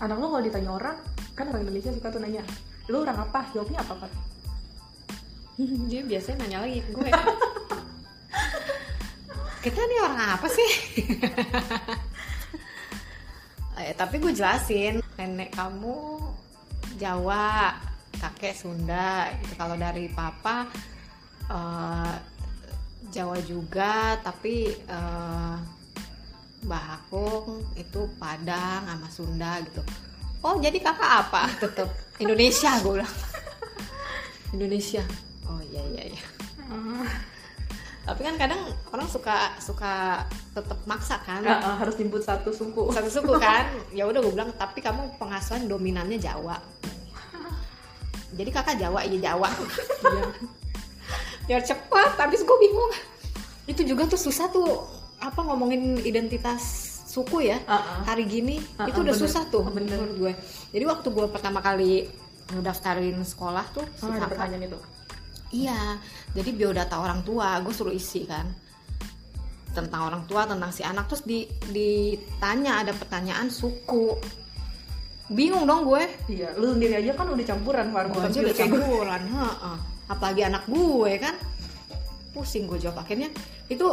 anak lo kalau ditanya orang kan orang Indonesia suka tuh nanya lu orang apa? Jawabnya apa Fat? dia biasanya nanya lagi ke gue. Kita nih orang apa sih? Eh, tapi gue jelasin nenek kamu Jawa kakek Sunda gitu. Kalau dari papa eh, Jawa juga tapi eh, Mbah Akung itu Padang sama Sunda gitu. Oh jadi kakak apa? Tetep Indonesia gue bilang. Indonesia. Oh iya iya iya. Tapi kan kadang orang suka suka tetap maksa kan? Nggak, eh, harus nyebut satu suku. Satu suku kan? Ya udah gue bilang tapi kamu pengasuhan dominannya Jawa. Jadi kakak Jawa iya Jawa. Iya. biar cepat habis gue bingung. Itu juga tuh susah tuh apa ngomongin identitas suku ya? Uh-uh. hari gini Uh-uh, itu udah bener. susah tuh Bener. menurut gue. Jadi waktu gue pertama kali ngedaftarin sekolah tuh si Oh, ada pertanyaan itu? Iya, jadi biodata orang tua, gue suruh isi kan. Tentang orang tua, tentang si anak, terus di, ditanya ada pertanyaan suku, bingung dong gue, iya lu sendiri aja kan udah campuran aja cuma udah campuran, apalagi anak gue kan, pusing gue jawab. Akhirnya itu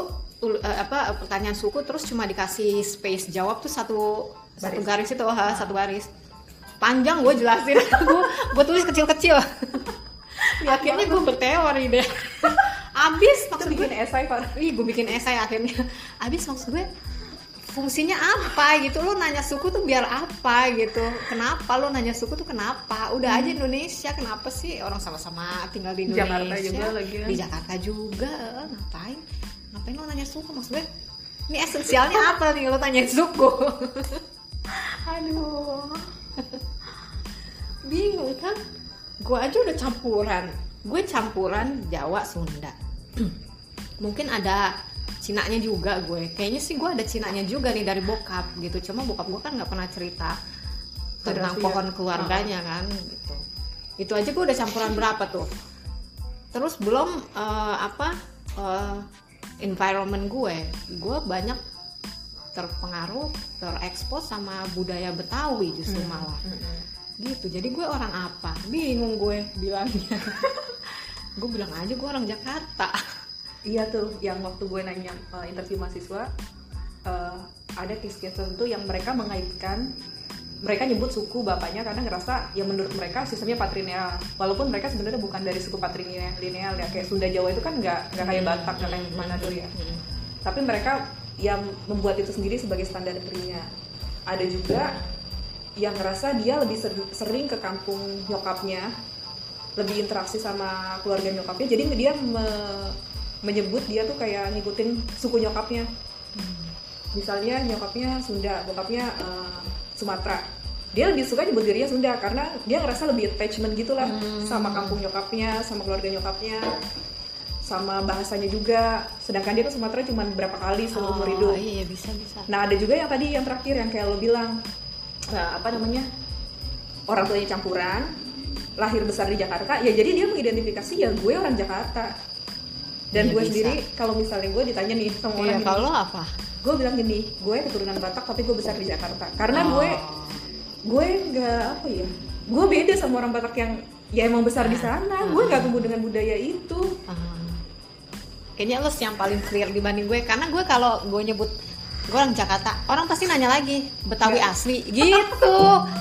eh, apa pertanyaan suku terus cuma dikasih space jawab tuh satu satu garis itu, ha, satu garis. Panjang gue jelasin, gue gue tulis kecil-kecil. ya akhirnya gue berteori deh. Abis maksud gue bikin esai Ih, gue bikin esai akhirnya. Abis maksud gue fungsinya apa gitu? Lo nanya suku tuh biar apa gitu? Kenapa? Lo nanya suku tuh kenapa? Udah aja Indonesia kenapa sih orang sama-sama tinggal di Indonesia? Jakarta juga lagi kan. di Jakarta juga ngapain? Ngapain lo nanya suku? Maksud gue ini esensialnya apa nih lo tanya suku? Aduh. Bingung kan? Gue aja udah campuran. Gue campuran Jawa Sunda. Mungkin ada Cinanya juga gue. Kayaknya sih gue ada Cinanya juga nih dari bokap gitu. Cuma bokap gue kan nggak pernah cerita tentang Rahasia. pohon keluarganya kan gitu. Itu aja gue udah campuran berapa tuh. Terus belum eh, apa eh, environment gue. Gue banyak terpengaruh terekspos sama budaya Betawi justru malah. Gitu. Jadi gue orang apa? Bingung gue bilangnya. Gue bilang aja gue orang Jakarta Iya tuh, yang waktu gue nanya uh, interview mahasiswa, uh, ada case-case tertentu yang mereka mengaitkan, mereka nyebut suku bapaknya karena ngerasa ya menurut mereka sistemnya patrilineal. Walaupun mereka sebenarnya bukan dari suku patrilineal ya, kayak Sunda Jawa itu kan nggak nggak kayak Batak, nggak kayak Manado ya. Tapi mereka yang membuat itu sendiri sebagai standar dirinya. Ada juga yang ngerasa dia lebih ser- sering ke kampung nyokapnya, lebih interaksi sama keluarga nyokapnya, jadi dia me- menyebut dia tuh kayak ngikutin suku nyokapnya. Misalnya nyokapnya Sunda, bokapnya eh, Sumatera. Dia lebih suka nyebut dirinya Sunda karena dia ngerasa lebih attachment gitu lah sama kampung nyokapnya, sama keluarga nyokapnya, sama bahasanya juga. Sedangkan dia ke Sumatera cuma berapa kali seumur hidup. Oh, iya bisa bisa Nah ada juga yang tadi yang terakhir yang kayak lo bilang nah, apa namanya orang tuanya campuran, lahir besar di Jakarta, ya jadi dia mengidentifikasi ya gue orang Jakarta. Dan Iya, gue sendiri kalau misalnya gue ditanya nih sama orang gini, kalau apa gue bilang gini, gue keturunan Batak tapi gue besar di Jakarta. Karena Oh. gue gue nggak apa ya, gue beda sama orang Batak yang ya emang besar di sana. Gue nggak tumbuh dengan budaya itu. Ah. kayaknya lo yang paling clear dibanding gue karena gue kalau gue nyebut gue orang Jakarta orang pasti nanya lagi Betawi asli gitu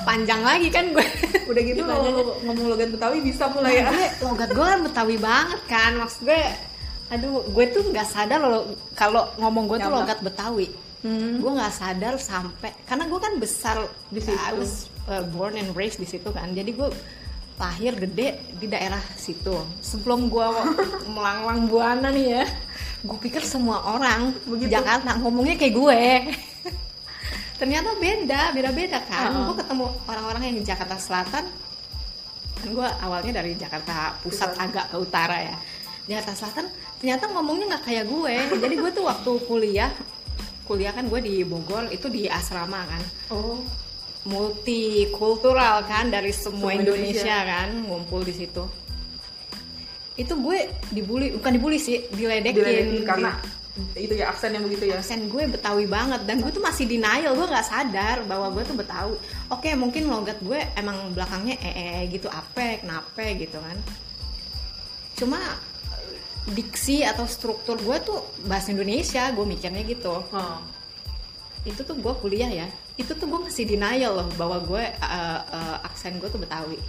panjang lagi kan gue Udah gitu kalau lo ngomong logat Betawi bisa mulai ya. gue logat gue kan Betawi banget kan maksud gue aduh gue tuh nggak sadar loh kalau ngomong gue tuh logat Betawi Hmm. gue nggak sadar sampai karena gue kan besar Di situ. I was uh, born and raised di situ kan jadi gue lahir gede di daerah situ sebelum gue melanglang buana nih ya gue pikir semua orang Begitu. Jakarta ngomongnya kayak gue ternyata beda beda beda kan Uh-uh. gue ketemu orang-orang yang di Jakarta Selatan kan gue awalnya dari Jakarta Pusat Pusat. agak ke utara ya Jakarta Selatan ternyata ngomongnya nggak kayak gue jadi gue tuh waktu kuliah kuliah kan gue di Bogor itu di asrama kan Oh. multikultural kan dari semua, Semua Indonesia. Indonesia. kan ngumpul di situ itu gue dibully bukan dibully sih diledekin, Diledekin karena- Di- itu ya aksen yang begitu ya aksen gue betawi banget dan gue tuh masih denial gue nggak sadar bahwa gue tuh betawi oke mungkin logat gue emang belakangnya ee gitu apa kenapa gitu kan cuma diksi atau struktur gue tuh bahasa Indonesia gue mikirnya gitu. Oh. itu tuh gue kuliah ya. Itu tuh gue masih denial loh bahwa gue uh, uh, aksen gue tuh betawi.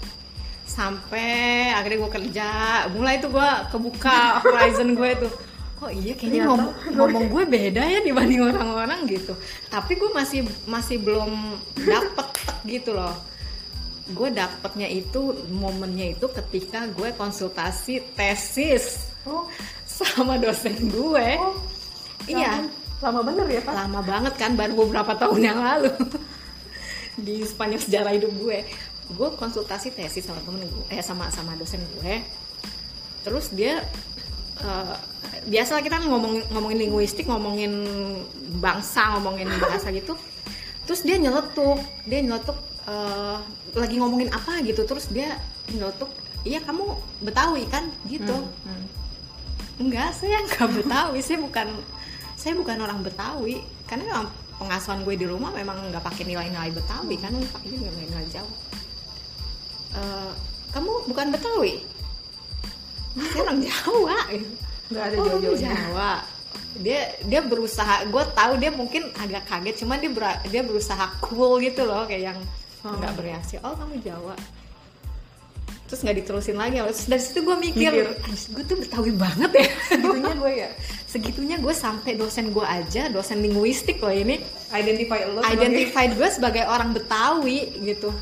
Sampai akhirnya gue kerja mulai tuh gue kebuka horizon gue tuh oh iya kayaknya Ternyata ngomong, ngomong gue beda ya dibanding orang-orang gitu. Tapi gue masih masih belum dapet gitu loh. Gue dapetnya itu momennya itu ketika gue konsultasi tesis oh sama dosen gue. Oh iya. Lama bener ya pak? Lama banget kan baru beberapa tahun yang lalu. Di sepanjang sejarah hidup gue. Gue konsultasi tesis sama temen gue eh sama sama dosen gue. Terus dia eh, biasa kita ngomong ngomongin linguistik ngomongin bangsa ngomongin bahasa gitu. Terus dia nyeletuk dia nyeletuk eh, lagi ngomongin apa gitu. Terus dia nyeletuk iya kamu betawi kan? Gitu. Hmm, hmm. Enggak, saya enggak Betawi. saya bukan saya bukan orang Betawi. Karena memang pengasuhan gue di rumah memang nggak pakai nilai-nilai Betawi kan, pakai nilai-nilai Jawa. Eh, kamu bukan Betawi? Saya orang Jawa. nggak ada Oh, jauh-jauhnya Jawa. Dia dia berusaha, gue tahu dia mungkin agak kaget, cuman dia bera- dia berusaha cool gitu loh, kayak yang Oh. nggak bereaksi. Oh kamu Jawa. Terus nggak diterusin lagi. Terus dari situ gue mikir, Mikir. "Anjir, gue tuh Betawi banget ya. segitunya gue ya. Segitunya gue sampai dosen gue aja dosen linguistik loh ini. Identify lo identified gue sebagai orang Betawi gitu.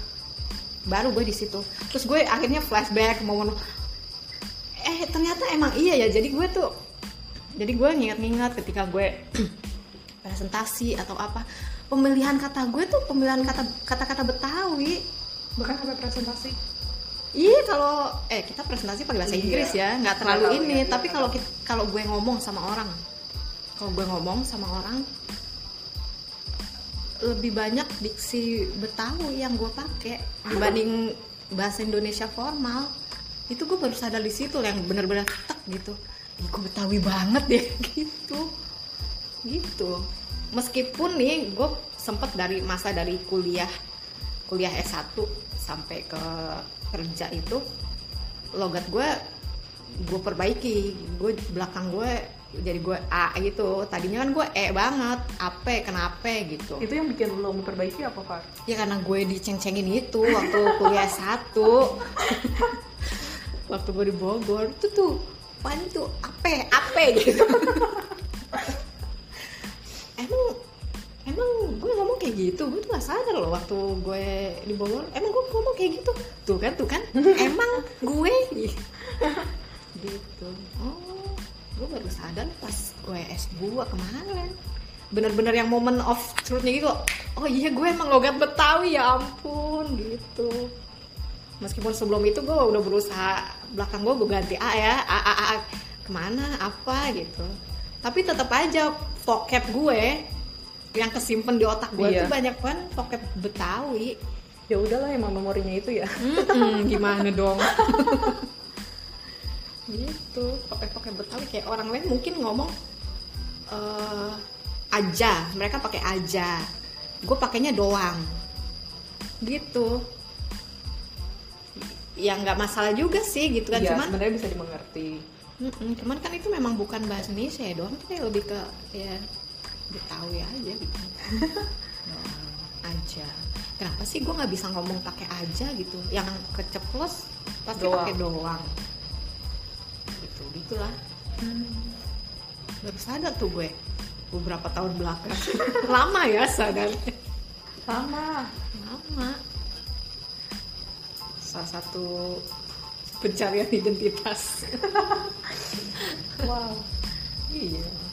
Baru gue di situ. Terus gue akhirnya flashback momen eh ternyata emang iya ya. Jadi gue tuh jadi gue nginget-nginget ketika gue presentasi atau apa pemilihan kata gue tuh pemilihan kata kata-kata Betawi. Bahkan sampai presentasi Iya kalau eh kita presentasi pakai bahasa Iya. Inggris ya, nggak Nggak terlalu tahu ini. ya, tapi iya, kalau kit- kalau gue ngomong sama orang, kalau gue ngomong sama orang lebih banyak diksi Betawi yang gue pakai dibanding bahasa Indonesia formal. Itu gue baru sadar di situ yang bener-bener tek gitu. Ih, gue Betawi banget deh gitu, gitu. Meskipun nih gue sempet dari masa dari kuliah kuliah S1 sampai ke kerja itu logat gue gue perbaiki. Gue belakang gue jadi gue A gitu. Tadinya kan gue E banget apa kenapa gitu. Itu yang bikin lo memperbaiki apa pak? Ya karena gue diceng-cengin itu waktu kuliah satu. Waktu gue di Bogor. Itu tuh pan tuh apa apa gitu gitu. Gue tuh gak sadar loh waktu gue di Bogor. Emang gue ngomong kayak gitu? Tuh kan tuh kan. Emang gue? Gitu. Oh gue baru sadar pas gue S2 kemarin. Bener-bener yang moment of truthnya gitu oh iya gue emang logat Betawi ya ampun gitu. Meskipun sebelum itu gue udah berusaha belakang gue gue ganti A ya. A A A, A. ke mana? Apa? Gitu. Tapi tetap aja vocab gue yang kesimpan di otak gue Iya. tuh banyak banget vocab Betawi. Ya udahlah emang memorinya itu ya. Mm-mm, gimana dong? Gitu pakai-pakai betawi. Kayak orang lain mungkin ngomong eh aja. Mereka pakai aja. Gue pakainya doang. Gitu. Ya nggak masalah juga sih gitu kan. Iya, cuman sebenarnya bisa dimengerti. Mm-mm, cuman kan itu memang bukan bahasa Indonesia ya doang kayak lebih ke ya betawi aja gitu. Doang, aja. Kenapa sih gue nggak bisa ngomong pakai aja gitu? Yang keceplos pasti Doang. pakai doang. Gitu gitulah. Baru sadar tuh gue beberapa tahun belakang. Lama ya sadar. Sama lama. Salah satu pencarian identitas. Wow. Iya